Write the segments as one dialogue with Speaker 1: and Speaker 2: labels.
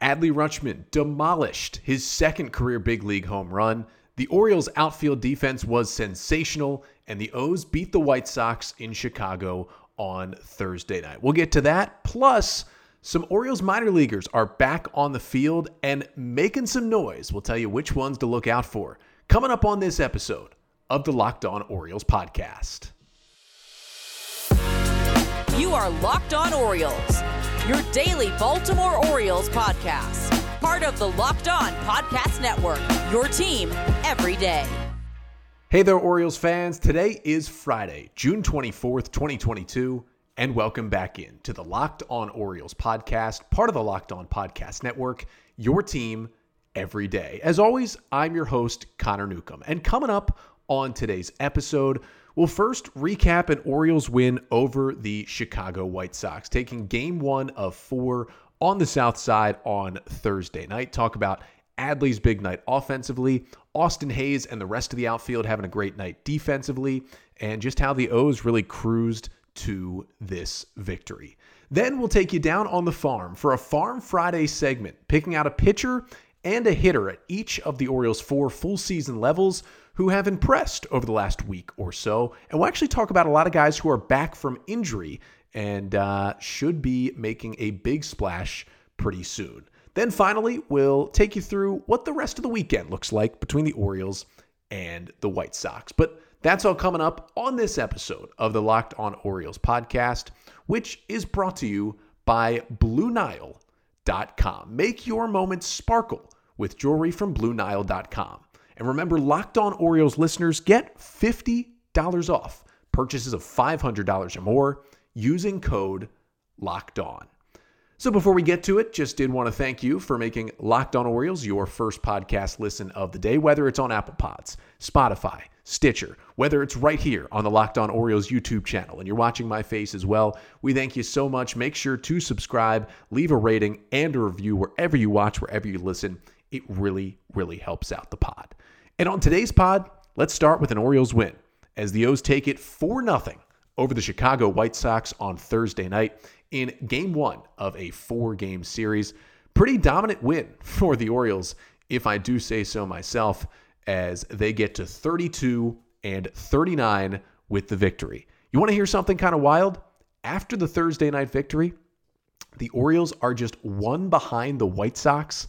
Speaker 1: Adley Rutschman demolished his second career big league home run. The Orioles' outfield defense was sensational, and the O's beat the White Sox in Chicago on Thursday night. We'll get to that. Plus, some Orioles minor leaguers are back on the field and making some noise. We'll tell you which ones to look out for. Coming up on this episode of the Locked On Orioles podcast.
Speaker 2: You are Locked On Orioles, your daily Baltimore Orioles podcast. Part of the Locked On Podcast Network, your team every day.
Speaker 1: Hey there, Orioles fans. Today is Friday, June 24th, 2022, and welcome back in to the Locked On Orioles podcast, part of the Locked On Podcast Network, your team every day. As always, I'm your host, Connor Newcomb. And coming up on today's episode, We'll first recap an Orioles win over the Chicago White Sox, taking game one of four on the South Side on Thursday night. Talk about Adley's big night offensively, Austin Hays and the rest of the outfield having a great night defensively, and just how the O's really cruised to this victory. Then we'll take you down on the farm for a Farm Friday segment, picking out a pitcher and a hitter at each of the Orioles' four full season levels who have impressed over the last week or so. And we'll actually talk about a lot of guys who are back from injury and uh, should be making a big splash pretty soon. Then finally, we'll take you through what the rest of the weekend looks like between the Orioles and the White Sox. But that's all coming up on this episode of the Locked On Orioles podcast, which is brought to you by BlueNile.com. Make your moments sparkle with jewelry from BlueNile.com. And remember, Locked On Orioles listeners get $50 off purchases of $500 or more using code Locked On. So before we get to it, just did want to thank you for making Locked On Orioles your first podcast listen of the day, whether it's on Apple Pods, Spotify, Stitcher, whether it's right here on the Locked On Orioles YouTube channel and you're watching my face as well. We thank you so much. Make sure to subscribe, leave a rating and a review wherever you watch, wherever you listen. It really, really helps out the pod. And on today's pod, let's start with an Orioles win as the O's take it 4 0 over the Chicago White Sox on Thursday night in game one of a four game series. Pretty dominant win for the Orioles, if I do say so myself, as they get to 32 and 39 with the victory. You want to hear something kind of wild? After the Thursday night victory, the Orioles are just one behind the White Sox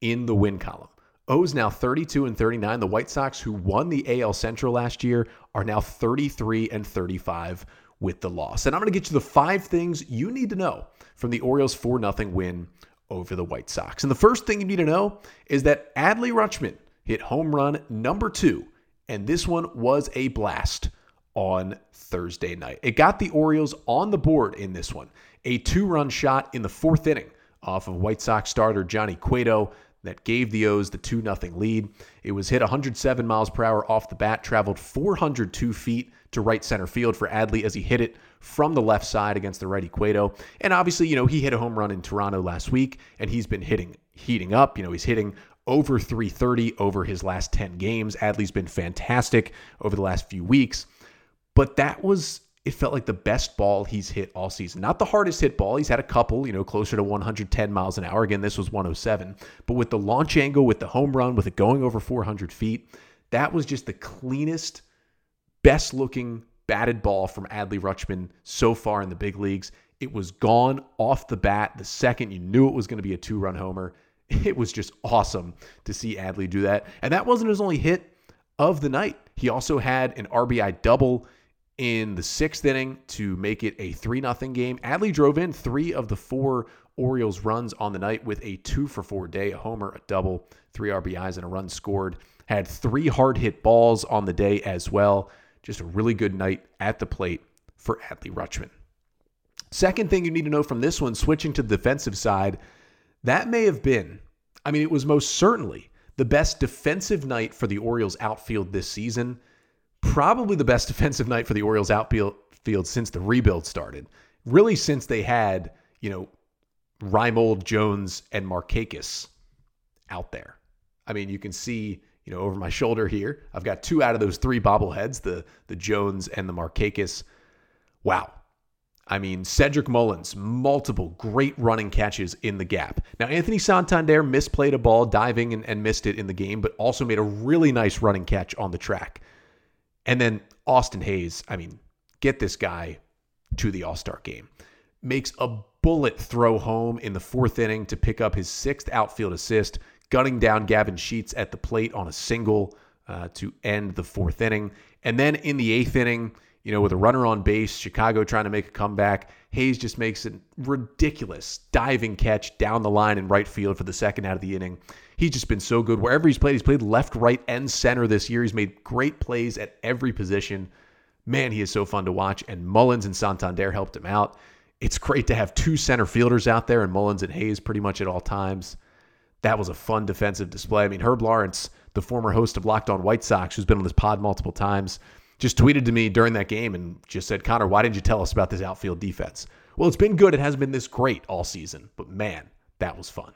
Speaker 1: in the win column. O's now 32 and 39. The White Sox, who won the AL Central last year, are now 33 and 35 with the loss. And I'm going to get you the five things you need to know from the Orioles 4 0 win over the White Sox. And the first thing you need to know is that Adley Rutschman hit home run number two, and this one was a blast on Thursday night. It got the Orioles on the board in this one. A two run shot in the fourth inning off of White Sox starter Johnny Cueto that gave the O's the 2 0 lead. It was hit 107 miles per hour off the bat, traveled 402 feet to right center field for Adley as he hit it from the left side against the righty Cueto. And obviously, you know, he hit a home run in Toronto last week and he's been hitting, heating up. You know, he's hitting over 330 over his last 10 games. Adley's been fantastic over the last few weeks. But that was it felt like the best ball he's hit all season. Not the hardest hit ball. He's had a couple, you know, closer to 110 miles an hour. Again, this was 107. But with the launch angle, with the home run, with it going over 400 feet, that was just the cleanest, best looking batted ball from Adley Rutschman so far in the big leagues. It was gone off the bat the second you knew it was going to be a two run homer. It was just awesome to see Adley do that. And that wasn't his only hit of the night. He also had an RBI double in the sixth inning to make it a 3 0 game. Adley drove in three of the four Orioles runs on the night with a two for four day, a homer, a double, three RBIs, and a run scored. Had three hard hit balls on the day as well. Just a really good night at the plate for Adley Rutschman. Second thing you need to know from this one, switching to the defensive side, that may have been, I mean, it was most certainly the best defensive night for the Orioles outfield this season probably the best defensive night for the Orioles outfield since the rebuild started. Really, since they had, you know, Reimold, Jones, and Markakis out there. I mean, you can see, you know, over my shoulder here, I've got two out of those three bobbleheads, the the Jones and the Markakis. Wow. I mean, Cedric Mullins, multiple great running catches in the gap. Now, Anthony Santander misplayed a ball diving and, and, missed it in the game, but also made a really nice running catch on the track. And then Austin Hays, I mean, get this guy to the All Star game. Makes a bullet throw home in the fourth inning to pick up his sixth outfield assist, gunning down Gavin Sheets at the plate on a single uh, to end the fourth inning. And then in the eighth inning, you know, with a runner on base, Chicago trying to make a comeback. Hays just makes a ridiculous diving catch down the line in right field for the second out of the inning. He's just been so good wherever he's played. He's played left, right, and center this year. He's made great plays at every position. Man, he is so fun to watch. And Mullins and Santander helped him out. It's great to have two center fielders out there and Mullins and Hays pretty much at all times. That was a fun defensive display. I mean, Herb Lawrence, the former host of Locked On White Sox, who's been on this pod multiple times, just tweeted to me during that game and just said, Connor, why didn't you tell us about this outfield defense? Well, it's been good. It hasn't been this great all season, but man, that was fun.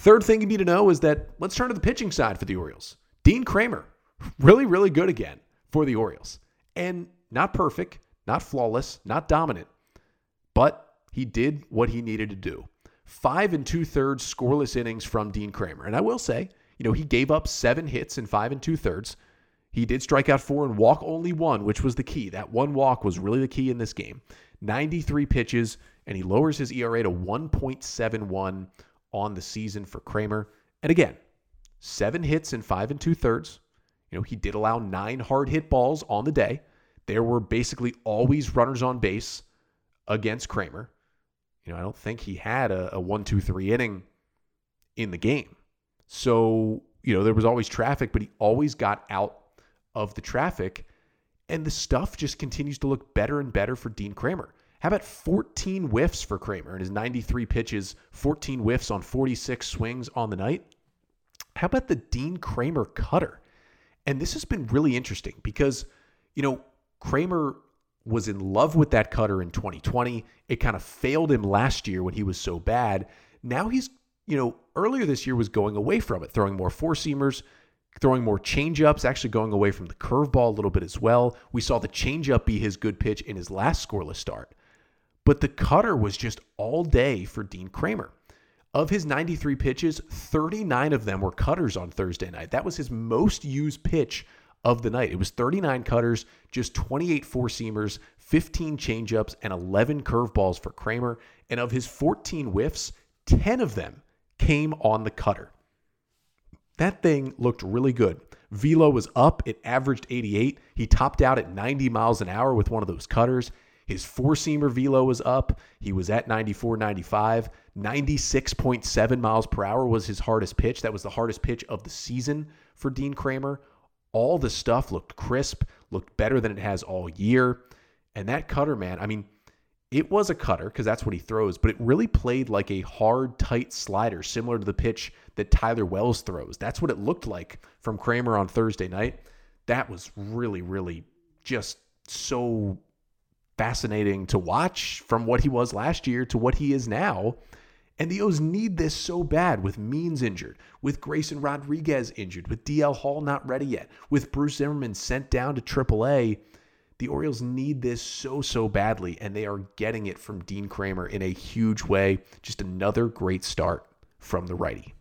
Speaker 1: Third thing you need to know is that let's turn to the pitching side for the Orioles. Dean Kremer, really, really good again for the Orioles. And not perfect, not flawless, not dominant, but he did what he needed to do. Five and two thirds scoreless innings from Dean Kremer. And I will say, you know, he gave up seven hits in five and two thirds. He did strike out four and walk only one, which was the key. That one walk was really the key in this game. 93 pitches, and he lowers his ERA to 1.71 on the season for Kremer. And again, seven hits in five and two thirds. You know, he did allow nine hard hit balls on the day. There were basically always runners on base against Kremer. You know, I don't think he had a, a one, two, three inning in the game. So, you know, there was always traffic, but he always got out of the traffic. And the stuff just continues to look better and better for Dean Kremer. How about 14 whiffs for Kremer in his 93 pitches, 14 whiffs on 46 swings on the night? How about the Dean Kremer cutter? And this has been really interesting because, you know, Kremer was in love with that cutter in 2020. It kind of failed him last year when he was so bad. Now he's, you know, earlier this year was going away from it, throwing more four seamers, throwing more changeups, actually going away from the curveball a little bit as well. We saw the changeup be his good pitch in his last scoreless start. But the cutter was just all day for Dean Kremer. Of his 93 pitches, 39 of them were cutters on Thursday night. That was his most used pitch of the night. It was 39 cutters, just 28 four seamers, 15 changeups, and 11 curveballs for Kremer. And of his 14 whiffs, 10 of them came on the cutter. That thing looked really good. Velo was up. It averaged 88. He topped out at 90 miles an hour with one of those cutters. His four seamer velo was up. He was at 94, 95. 96.7 miles per hour was his hardest pitch. That was the hardest pitch of the season for Dean Kremer. All the stuff looked crisp, looked better than it has all year. And that cutter, man, I mean, it was a cutter because that's what he throws, but it really played like a hard, tight slider, similar to the pitch that Tyler Wells throws. That's what it looked like from Kremer on Thursday night. That was really, really just so fascinating to watch from what he was last year to what he is now. And the O's need this so bad with Means injured, with Grayson Rodriguez injured, with DL Hall not ready yet, with Bruce Zimmermann sent down to AAA. The Orioles need this so, so badly, and they are getting it from Dean Kremer in a huge way. Just another great start from the righty.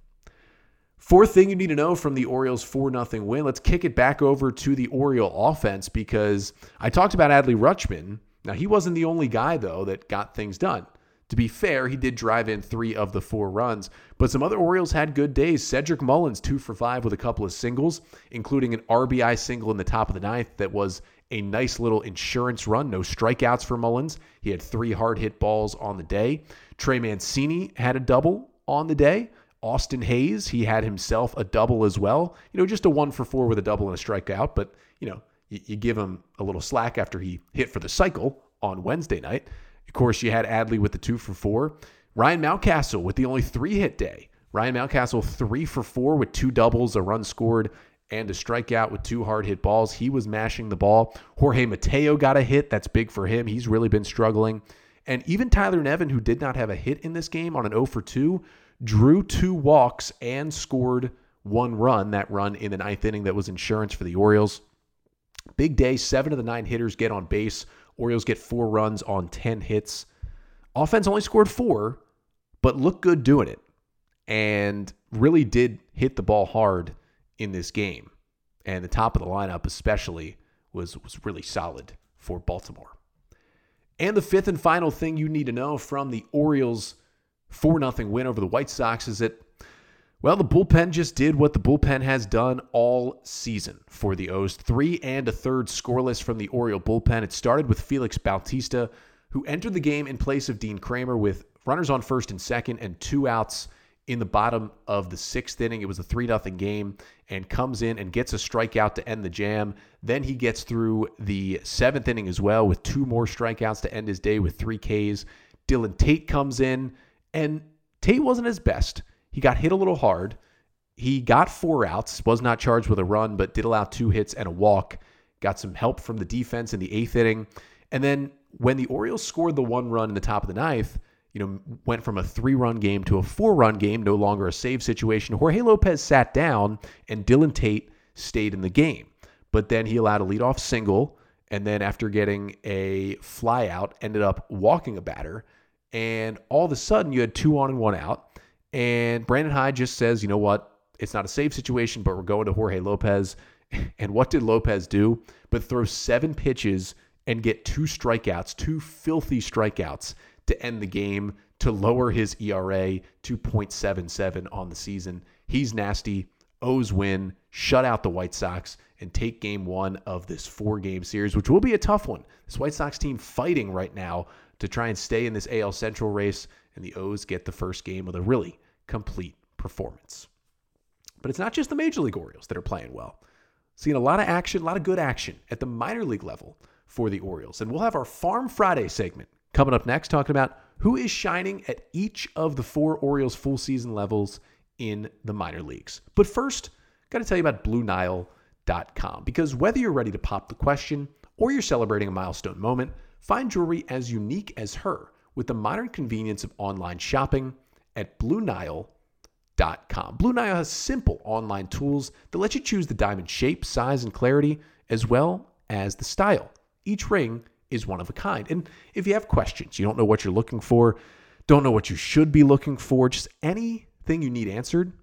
Speaker 1: Fourth thing you need to know from the Orioles 4 0 win, let's kick it back over to the Oriole offense because I talked about Adley Rutschman. Now, he wasn't the only guy, though, that got things done. To be fair, he did drive in three of the four runs, but some other Orioles had good days. Cedric Mullins, two for five with a couple of singles, including an RBI single in the top of the ninth that was a nice little insurance run. No strikeouts for Mullins. He had three hard hit balls on the day. Trey Mancini had a double on the day. Austin Hays, he had himself a double as well. You know, just a one for four with a double and a strikeout, but, you know, you, give him a little slack after he hit for the cycle on Wednesday night. Of course, you had Adley with the two for four. Ryan Mountcastle with the only three hit day. Ryan Mountcastle three for four with two doubles, a run scored, and a strikeout with two hard hit balls. He was mashing the ball. Jorge Mateo got a hit. That's big for him. He's really been struggling. And even Tyler Nevin, who did not have a hit in this game on an 0 for 2, drew two walks and scored one run. That run in the ninth inning that was insurance for the Orioles. Big day. Seven of the nine hitters get on base. Orioles get four runs on 10 hits. Offense only scored four, but looked good doing it and really did hit the ball hard in this game. And the top of the lineup, especially, was, was really solid for Baltimore. And the fifth and final thing you need to know from the Orioles' 4 0 win over the White Sox is that, well, the bullpen just did what the bullpen has done all season for the O's. Three and a third scoreless from the Oriole bullpen. It started with Felix Bautista, who entered the game in place of Dean Kremer with runners on first and second and two outs in the bottom of the sixth inning. It was a 3 0 game and comes in and gets a strikeout to end the jam. Then he gets through the seventh inning as well with two more strikeouts to end his day with three Ks. Dylan Tate comes in, and Tate wasn't his best. He got hit a little hard. He got four outs, was not charged with a run, but did allow two hits and a walk. Got some help from the defense in the eighth inning. And then when the Orioles scored the one run in the top of the ninth, you know, went from a three run game to a four run game, no longer a save situation. Jorge Lopez sat down and Dylan Tate stayed in the game. But then he allowed a leadoff single. And then after getting a fly out, ended up walking a batter. And all of a sudden, you had two on and one out. And Brandon Hyde just says, you know what? It's not a safe situation, but we're going to Jorge Lopez. And what did Lopez do? But throw seven pitches and get two strikeouts, two filthy strikeouts to end the game to lower his ERA to 0.77 on the season. He's nasty. O's win, shut out the White Sox, and take game one of this four game series, which will be a tough one. This White Sox team fighting right now to try and stay in this AL Central race, and the O's get the first game of the really complete performance. But it's not just the Major League Orioles that are playing well. Seeing a lot of action, a lot of good action at the minor league level for the Orioles. And we'll have our Farm Friday segment Coming up next, talking about who is shining at each of the four Orioles full season levels in the minor leagues. But first, got to tell you about BlueNile.com because whether you're ready to pop the question or you're celebrating a milestone moment, find jewelry as unique as her with the modern convenience of online shopping at BlueNile.com. Blue Nile has simple online tools that let you choose the diamond shape, size, and clarity, as well as the style. Each ring is one of a kind. And if you have questions, you don't know what you're looking for, don't know what you should be looking for, just anything you need answered,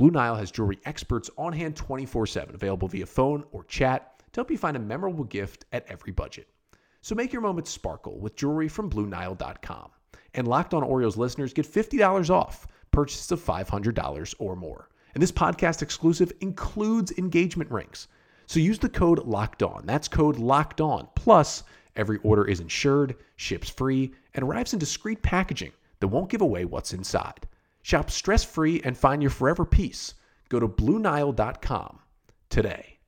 Speaker 1: Blue Nile has jewelry experts on hand 24 7, available via phone or chat to help you find a memorable gift at every budget. So make your moments sparkle with jewelry from BlueNile.com. And Locked On Orioles listeners get $50 off purchases of $500 or more. And this podcast exclusive includes engagement rings. So use the code locked on. That's code locked on. Plus, every order is insured, ships free, and arrives in discreet packaging that won't give away what's inside. Shop stress free and find your forever piece. Go to BlueNile.com today.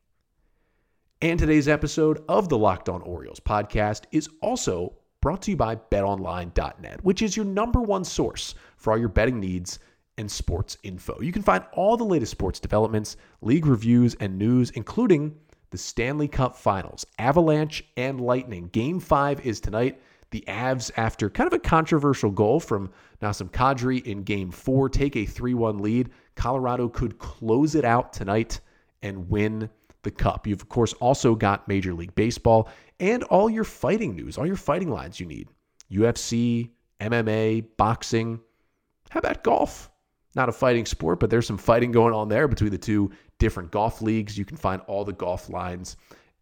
Speaker 1: And today's episode of the Locked On Orioles podcast is also brought to you by betonline.net, which is your number one source for all your betting needs and sports info. You can find all the latest sports developments, league reviews, and news, including the Stanley Cup Finals. Avalanche and Lightning. Game five is tonight. The Avs, after kind of a controversial goal from Nazem Kadri in game four, take a 3 1 lead. Colorado could close it out tonight and win the cup. You've, of course, also got Major League Baseball and all your fighting news, all your fighting lines you need UFC, MMA, boxing. How about golf? not a fighting sport, but there's some fighting going on there between the two different golf leagues. You can find all the golf lines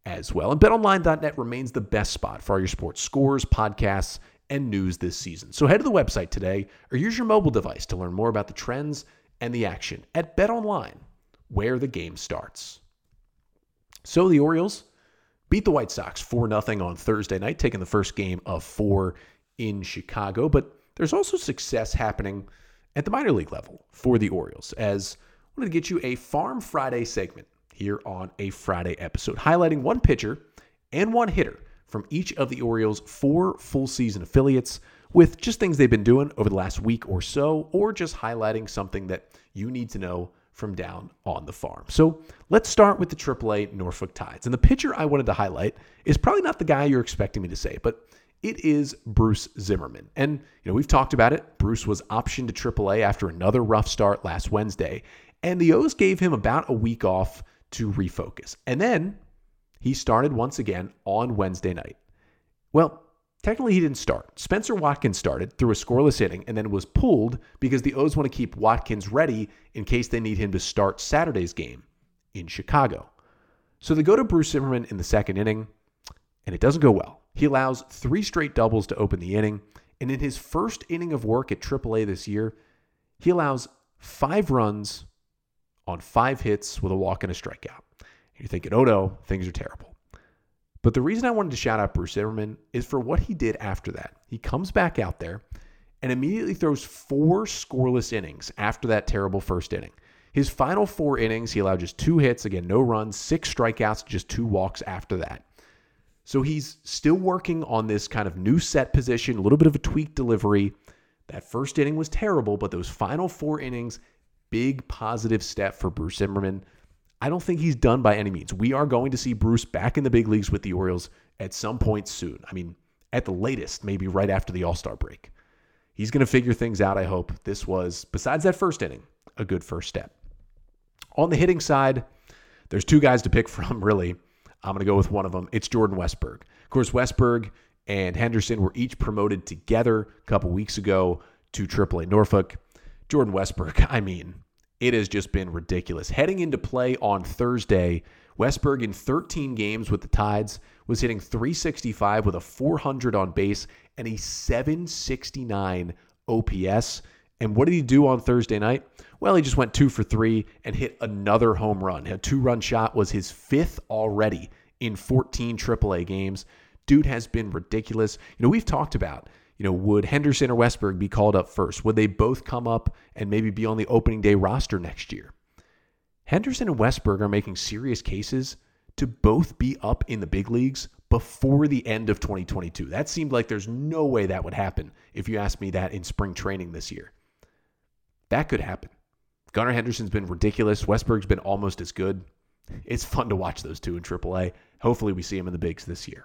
Speaker 1: as well. And betonline.net remains the best spot for all your sports scores, podcasts, and news this season. So head to the website today or use your mobile device to learn more about the trends and the action at BetOnline, where the game starts. So the Orioles beat the White Sox 4 0 on Thursday night, taking the first game of four in Chicago. But there's also success happening at the minor league level for the Orioles as I wanted to get you a Farm Friday segment here on a Friday episode, highlighting one pitcher and one hitter from each of the Orioles' four full season affiliates with just things they've been doing over the last week or so, or just highlighting something that you need to know from down on the farm. So let's start with the AAA Norfolk Tides. And the pitcher I wanted to highlight is probably not the guy you're expecting me to say, but it is Bruce Zimmermann. And, you know, we've talked about it. Bruce was optioned to AAA after another rough start last Wednesday, and the O's gave him about a week off to refocus. And then he started once again on Wednesday night. Well, technically he didn't start. Spencer Watkins started through a scoreless inning and then was pulled because the O's want to keep Watkins ready in case they need him to start Saturday's game in Chicago. So they go to Bruce Zimmermann in the second inning, and it doesn't go well. He allows three straight doubles to open the inning, and in his first inning of work at AAA this year, he allows five runs on five hits with a walk and a strikeout. You're thinking, oh no, things are terrible. But the reason I wanted to shout out Bruce Zimmermann is for what he did after that. He comes back out there and immediately throws four scoreless innings after that terrible first inning. His final four innings, he allowed just two hits, again, no runs, six strikeouts, just two walks after that. So he's still working on this kind of new set position, a little bit of a tweaked delivery. That first inning was terrible, but those final four innings, big positive step for Bruce Zimmermann. I don't think he's done by any means. We are going to see Bruce back in the big leagues with the Orioles at some point soon. I mean, at the latest, maybe right after the All Star break. He's going to figure things out, I hope. This was, besides that first inning, a good first step. On the hitting side, there's two guys to pick from, really. I'm going to go with one of them. It's Jordan Westburg. Of course, Westburg and Henderson were each promoted together a couple weeks ago to AAA Norfolk. Jordan Westburg, I mean, it has just been ridiculous. Heading into play on Thursday, Westburg in 13 games with the Tides was hitting 365 with a 400 on base and a 769 OPS. And what did he do on Thursday night? Well, he just went two for three and hit another home run. A two run shot was his fifth already in 14 AAA games. Dude has been ridiculous. You know, we've talked about, you know, would Henderson or Westburg be called up first? Would they both come up and maybe be on the opening day roster next year? Henderson and Westburg are making serious cases to both be up in the big leagues before the end of 2022. That seemed like there's no way that would happen if you asked me that in spring training this year. That could happen. Gunnar Henderson's been ridiculous. Westburg's been almost as good. It's fun to watch those two in AAA. Hopefully, we see them in the bigs this year.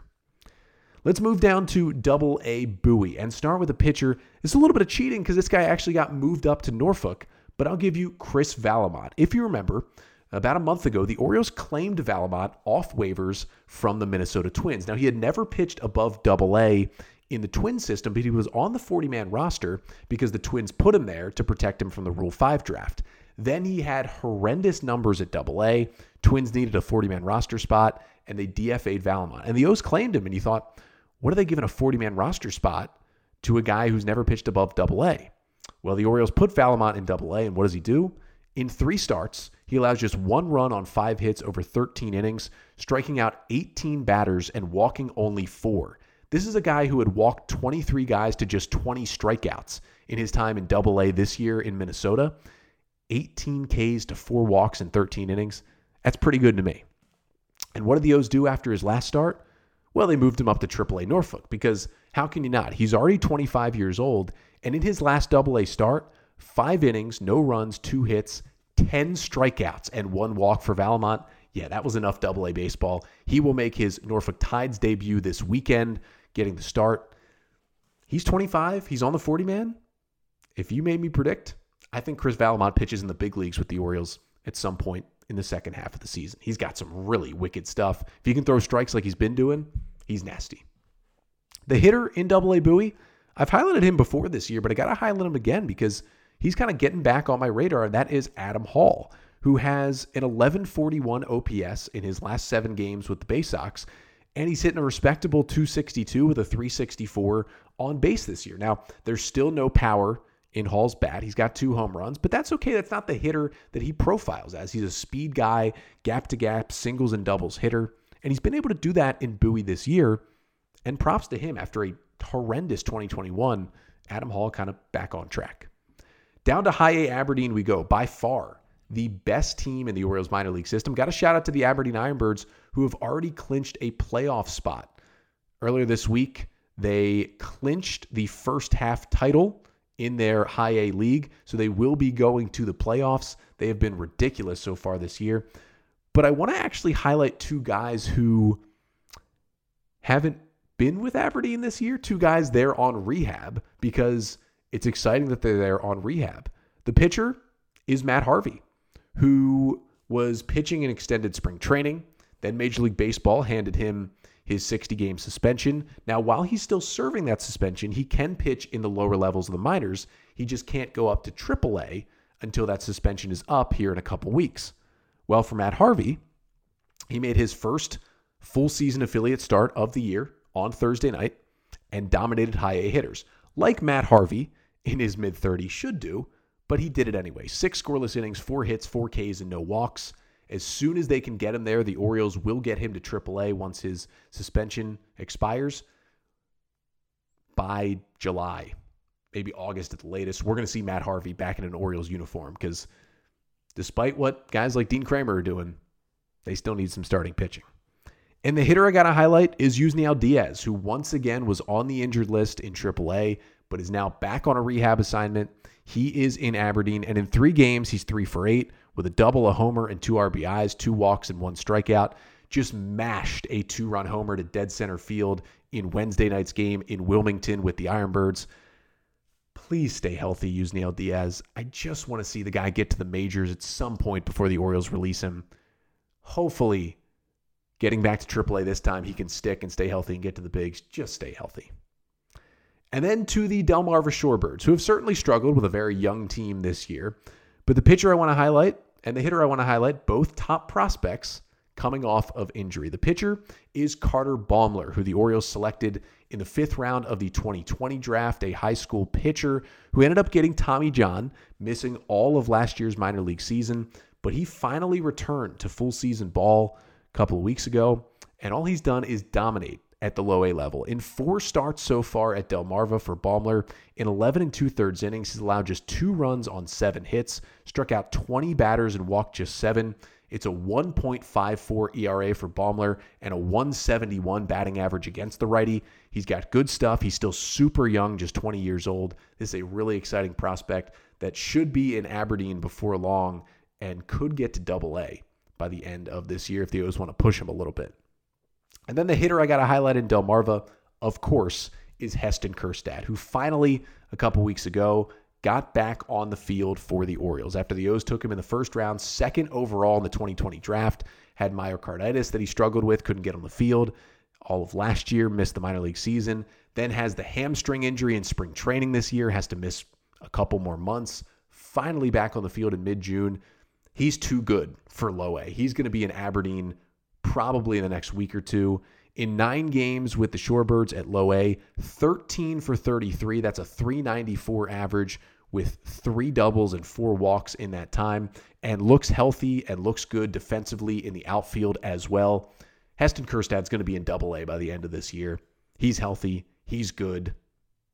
Speaker 1: Let's move down to double A Bowie and start with a pitcher. It's a little bit of cheating because this guy actually got moved up to Norfolk, but I'll give you Chris Vallimont. If you remember, about a month ago, the Orioles claimed Vallimont off waivers from the Minnesota Twins. Now, he had never pitched above double A in the Twin system, but he was on the 40 man roster because the Twins put him there to protect him from the Rule 5 draft. Then he had horrendous numbers at double A. Twins needed a 40 man roster spot, and they DFA'd Vallimont. And the O's claimed him, and you thought, what are they giving a 40 man roster spot to a guy who's never pitched above double A? Well, the Orioles put Vallimont in double A, and what does he do? In three starts, he allows just one run on five hits over 13 innings, striking out 18 batters and walking only four. This is a guy who had walked 23 guys to just 20 strikeouts in his time in Double A this year in Minnesota. 18 Ks to four walks in 13 innings. That's pretty good to me. And what did the O's do after his last start? Well, they moved him up to AAA Norfolk because how can you not? He's already 25 years old, and in his last Double A start, five innings, no runs, two hits, 10 strikeouts, and one walk for Vallimont. Yeah, that was enough Double A baseball. He will make his Norfolk Tides debut this weekend getting the start. He's 25. He's on the 40 man. If you made me predict, I think Chris Vallimont pitches in the big leagues with the Orioles at some point in the second half of the season. He's got some really wicked stuff. If he can throw strikes like he's been doing, he's nasty. The hitter in Double A Bowie, I've highlighted him before this year, but I got to highlight him again because he's kind of getting back on my radar, and that is Adam Hall, who has an 1141 OPS in his last seven games with the Bay Sox and he's hitting a respectable 262 with a 364 on base this year. Now, there's still no power in Hall's bat. He's got two home runs, but that's okay. That's not the hitter that he profiles as. He's a speed guy, gap to gap, singles and doubles hitter, and he's been able to do that in Bowie this year. And props to him after a horrendous 2021. Adam Hall kind of back on track. Down to high A Aberdeen we go. By far, the best team in the Orioles minor league system. Got a shout out to the Aberdeen Ironbirds who have already clinched a playoff spot. Earlier this week, they clinched the first half title in their high A league, so they will be going to the playoffs. They have been ridiculous so far this year. But I want to actually highlight two guys who haven't been with Aberdeen this year, two guys there on rehab because it's exciting that they're there on rehab. The pitcher is Matt Harvey who was pitching in extended spring training. Then Major League Baseball handed him his 60 game suspension. Now, while he's still serving that suspension, he can pitch in the lower levels of the minors. He just can't go up to AAA until that suspension is up here in a couple weeks. Well, for Matt Harvey, he made his first full season affiliate start of the year on Thursday night and dominated high A hitters, like Matt Harvey in his mid 30s should do, but he did it anyway. Six scoreless innings, four hits, four Ks, and no walks. As soon as they can get him there, the Orioles will get him to AAA once his suspension expires by July, maybe August at the latest. We're going to see Matt Harvey back in an Orioles uniform because despite what guys like Dean Kremer are doing, they still need some starting pitching. And the hitter I got to highlight is Yusniel Diaz, who once again was on the injured list in AAA, but is now back on a rehab assignment. He is in Aberdeen, and in three games, he's three for eight with a double, a homer, and two RBIs, two walks, and one strikeout. Just mashed a two run homer to dead center field in Wednesday night's game in Wilmington with the Ironbirds. Please stay healthy, Yusniel Diaz. I just want to see the guy get to the majors at some point before the Orioles release him. Hopefully, getting back to AAA this time, he can stick and stay healthy and get to the bigs. Just stay healthy. And then to the Delmarva Shorebirds, who have certainly struggled with a very young team this year. But the pitcher I want to highlight and the hitter I want to highlight, both top prospects coming off of injury. The pitcher is Carter Baumler, who the Orioles selected in the fifth round of the 2020 draft, a high school pitcher who ended up getting Tommy John, missing all of last year's minor league season. But he finally returned to full season ball a couple of weeks ago, and all he's done is dominate at the low A level. In four starts so far at Delmarva for Baumler, in 11 and two thirds innings, he's allowed just two runs on seven hits, struck out 20 batters and walked just seven. It's a 1.54 ERA for Baumler and a 171 batting average against the righty. He's got good stuff. He's still super young, just 20 years old. This is a really exciting prospect that should be in Aberdeen before long and could get to double A by the end of this year if the O's want to push him a little bit. And then the hitter I got to highlight in Delmarva, of course, is Heston Kjerstad, who finally, a couple weeks ago, got back on the field for the Orioles after the O's took him in the first round, second overall in the 2020 draft. Had myocarditis that he struggled with, couldn't get on the field all of last year, missed the minor league season. Then has the hamstring injury in spring training this year, has to miss a couple more months. Finally back on the field in mid June. He's too good for low A. He's going to be an Aberdeen probably in the next week or two. In nine games with the Shorebirds at low A, 13 for 33. That's a 394 average with three doubles and four walks in that time, and looks healthy and looks good defensively in the outfield as well. Heston Kjerstad's going to be in double A by the end of this year. He's healthy. He's good.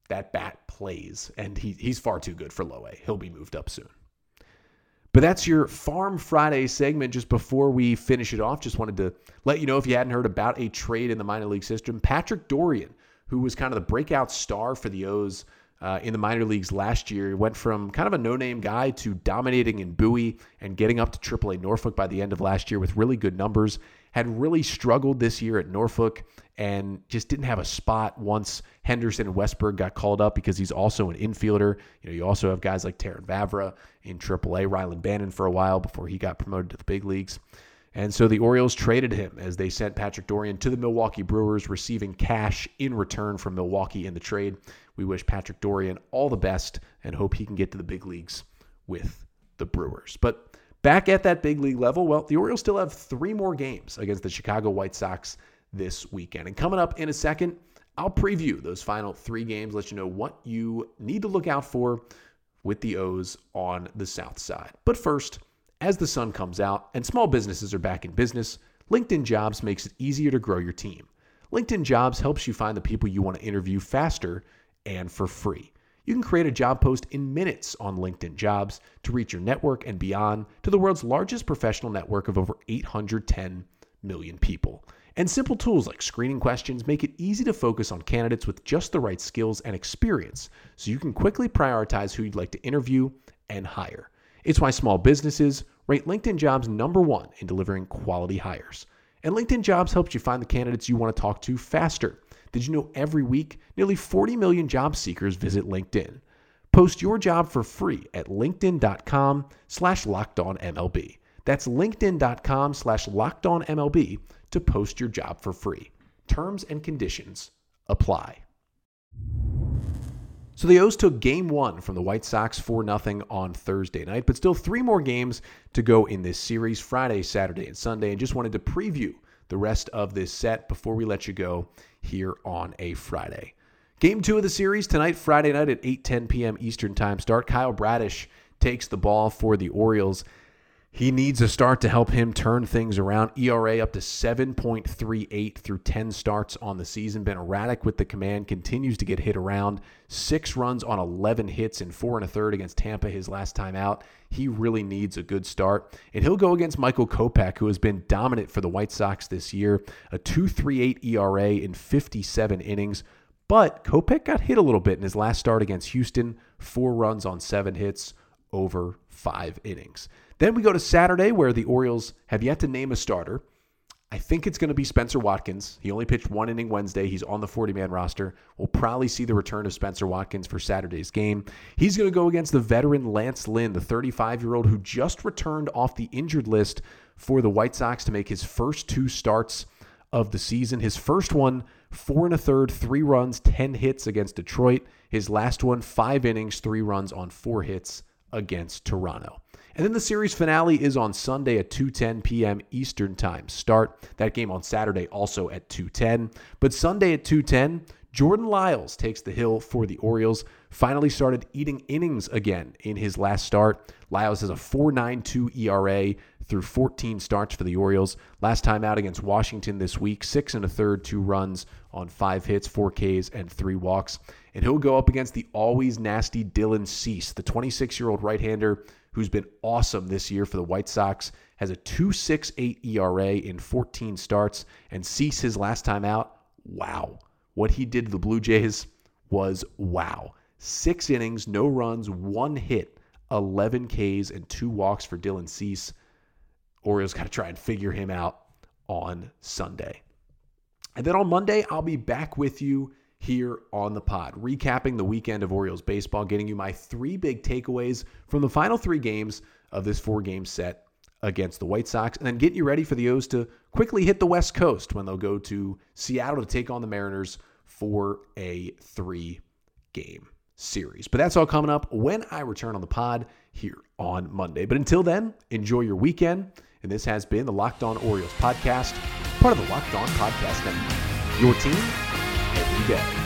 Speaker 1: That bat plays, and he, he's far too good for low A. He'll be moved up soon. But that's your Farm Friday segment. Just before we finish it off, just wanted to let you know if you hadn't heard about a trade in the minor league system, Patrick Dorrian, who was kind of the breakout star for the O's uh, in the minor leagues last year, went from kind of a no-name guy to dominating in Bowie and getting up to AAA Norfolk by the end of last year with really good numbers had really struggled this year at Norfolk and just didn't have a spot once Henderson and Westburg got called up because he's also an infielder. You know, you also have guys like Terrin Vavra in AAA, Rylan Bannon for a while before he got promoted to the big leagues. And so the Orioles traded him as they sent Patrick Dorrian to the Milwaukee Brewers, receiving cash in return from Milwaukee in the trade. We wish Patrick Dorrian all the best and hope he can get to the big leagues with the Brewers. But Back at that big league level, well, the Orioles still have three more games against the Chicago White Sox this weekend. And coming up in a second, I'll preview those final three games, let you know what you need to look out for with the O's on the South Side. But first, as the sun comes out and small businesses are back in business, LinkedIn Jobs makes it easier to grow your team. LinkedIn Jobs helps you find the people you want to interview faster and for free. You can create a job post in minutes on LinkedIn Jobs to reach your network and beyond to the world's largest professional network of over 810 million people. And simple tools like screening questions make it easy to focus on candidates with just the right skills and experience so you can quickly prioritize who you'd like to interview and hire. It's why small businesses rate LinkedIn Jobs number one in delivering quality hires. And LinkedIn Jobs helps you find the candidates you want to talk to faster did you know every week, nearly 40 million job seekers visit LinkedIn? Post your job for free at linkedin.com slash lockedonmlb. That's linkedin.com slash lockedonmlb to post your job for free. Terms and conditions apply. So the O's took game one from the White Sox 4 0 on Thursday night, but still three more games to go in this series Friday, Saturday, and Sunday. And just wanted to preview the rest of this set before we let you go here on a Friday. Game two of the series tonight, Friday night at 8:10 p.m. Eastern Time start. Kyle Bradish takes the ball for the Orioles. He needs a start to help him turn things around. ERA up to 7.38 through 10 starts on the season. Been erratic with the command, continues to get hit around. Six runs on 11 hits in four and a third against Tampa his last time out. He really needs a good start. And he'll go against Michael Kopech, who has been dominant for the White Sox this year. A 2.38 ERA in 57 innings. But Kopech got hit a little bit in his last start against Houston. Four runs on seven hits over five innings. Then we go to Saturday, where the Orioles have yet to name a starter. I think it's going to be Spencer Watkins. He only pitched one inning Wednesday. He's on the 40 man roster. We'll probably see the return of Spencer Watkins for Saturday's game. He's going to go against the veteran Lance Lynn, the 35 year old who just returned off the injured list for the White Sox to make his first two starts of the season. His first one, four and a third, three runs, 10 hits against Detroit. His last one, five innings, three runs on four hits against Toronto. And then the series finale is on Sunday at 2:10 p.m. Eastern Time. Start that game on Saturday also at 2:10, but Sunday at 2:10, Jordan Lyles takes the hill for the Orioles. Finally started eating innings again in his last start. Lyles has a 4.92 ERA through 14 starts for the Orioles. Last time out against Washington this week, six and a third, two runs on five hits, four Ks, and three walks. And he'll go up against the always nasty Dylan Cease, the 26 year old right hander who's been awesome this year for the White Sox, has a 2.68 ERA in 14 starts, and Cease his last time out. Wow. What he did to the Blue Jays was wow. Six innings, no runs, one hit, 11 Ks, and two walks for Dylan Cease. Orioles got to try and figure him out on Sunday. And then on Monday, I'll be back with you here on the pod, recapping the weekend of Orioles baseball, getting you my three big takeaways from the final three games of this four game set against the White Sox, and then getting you ready for the O's to quickly hit the West Coast when they'll go to Seattle to take on the Mariners for a three game series. But that's all coming up when I return on the pod here on Monday. But until then, enjoy your weekend. And this has been the Locked On Orioles podcast, part of the Locked On Podcast Network. Your team day.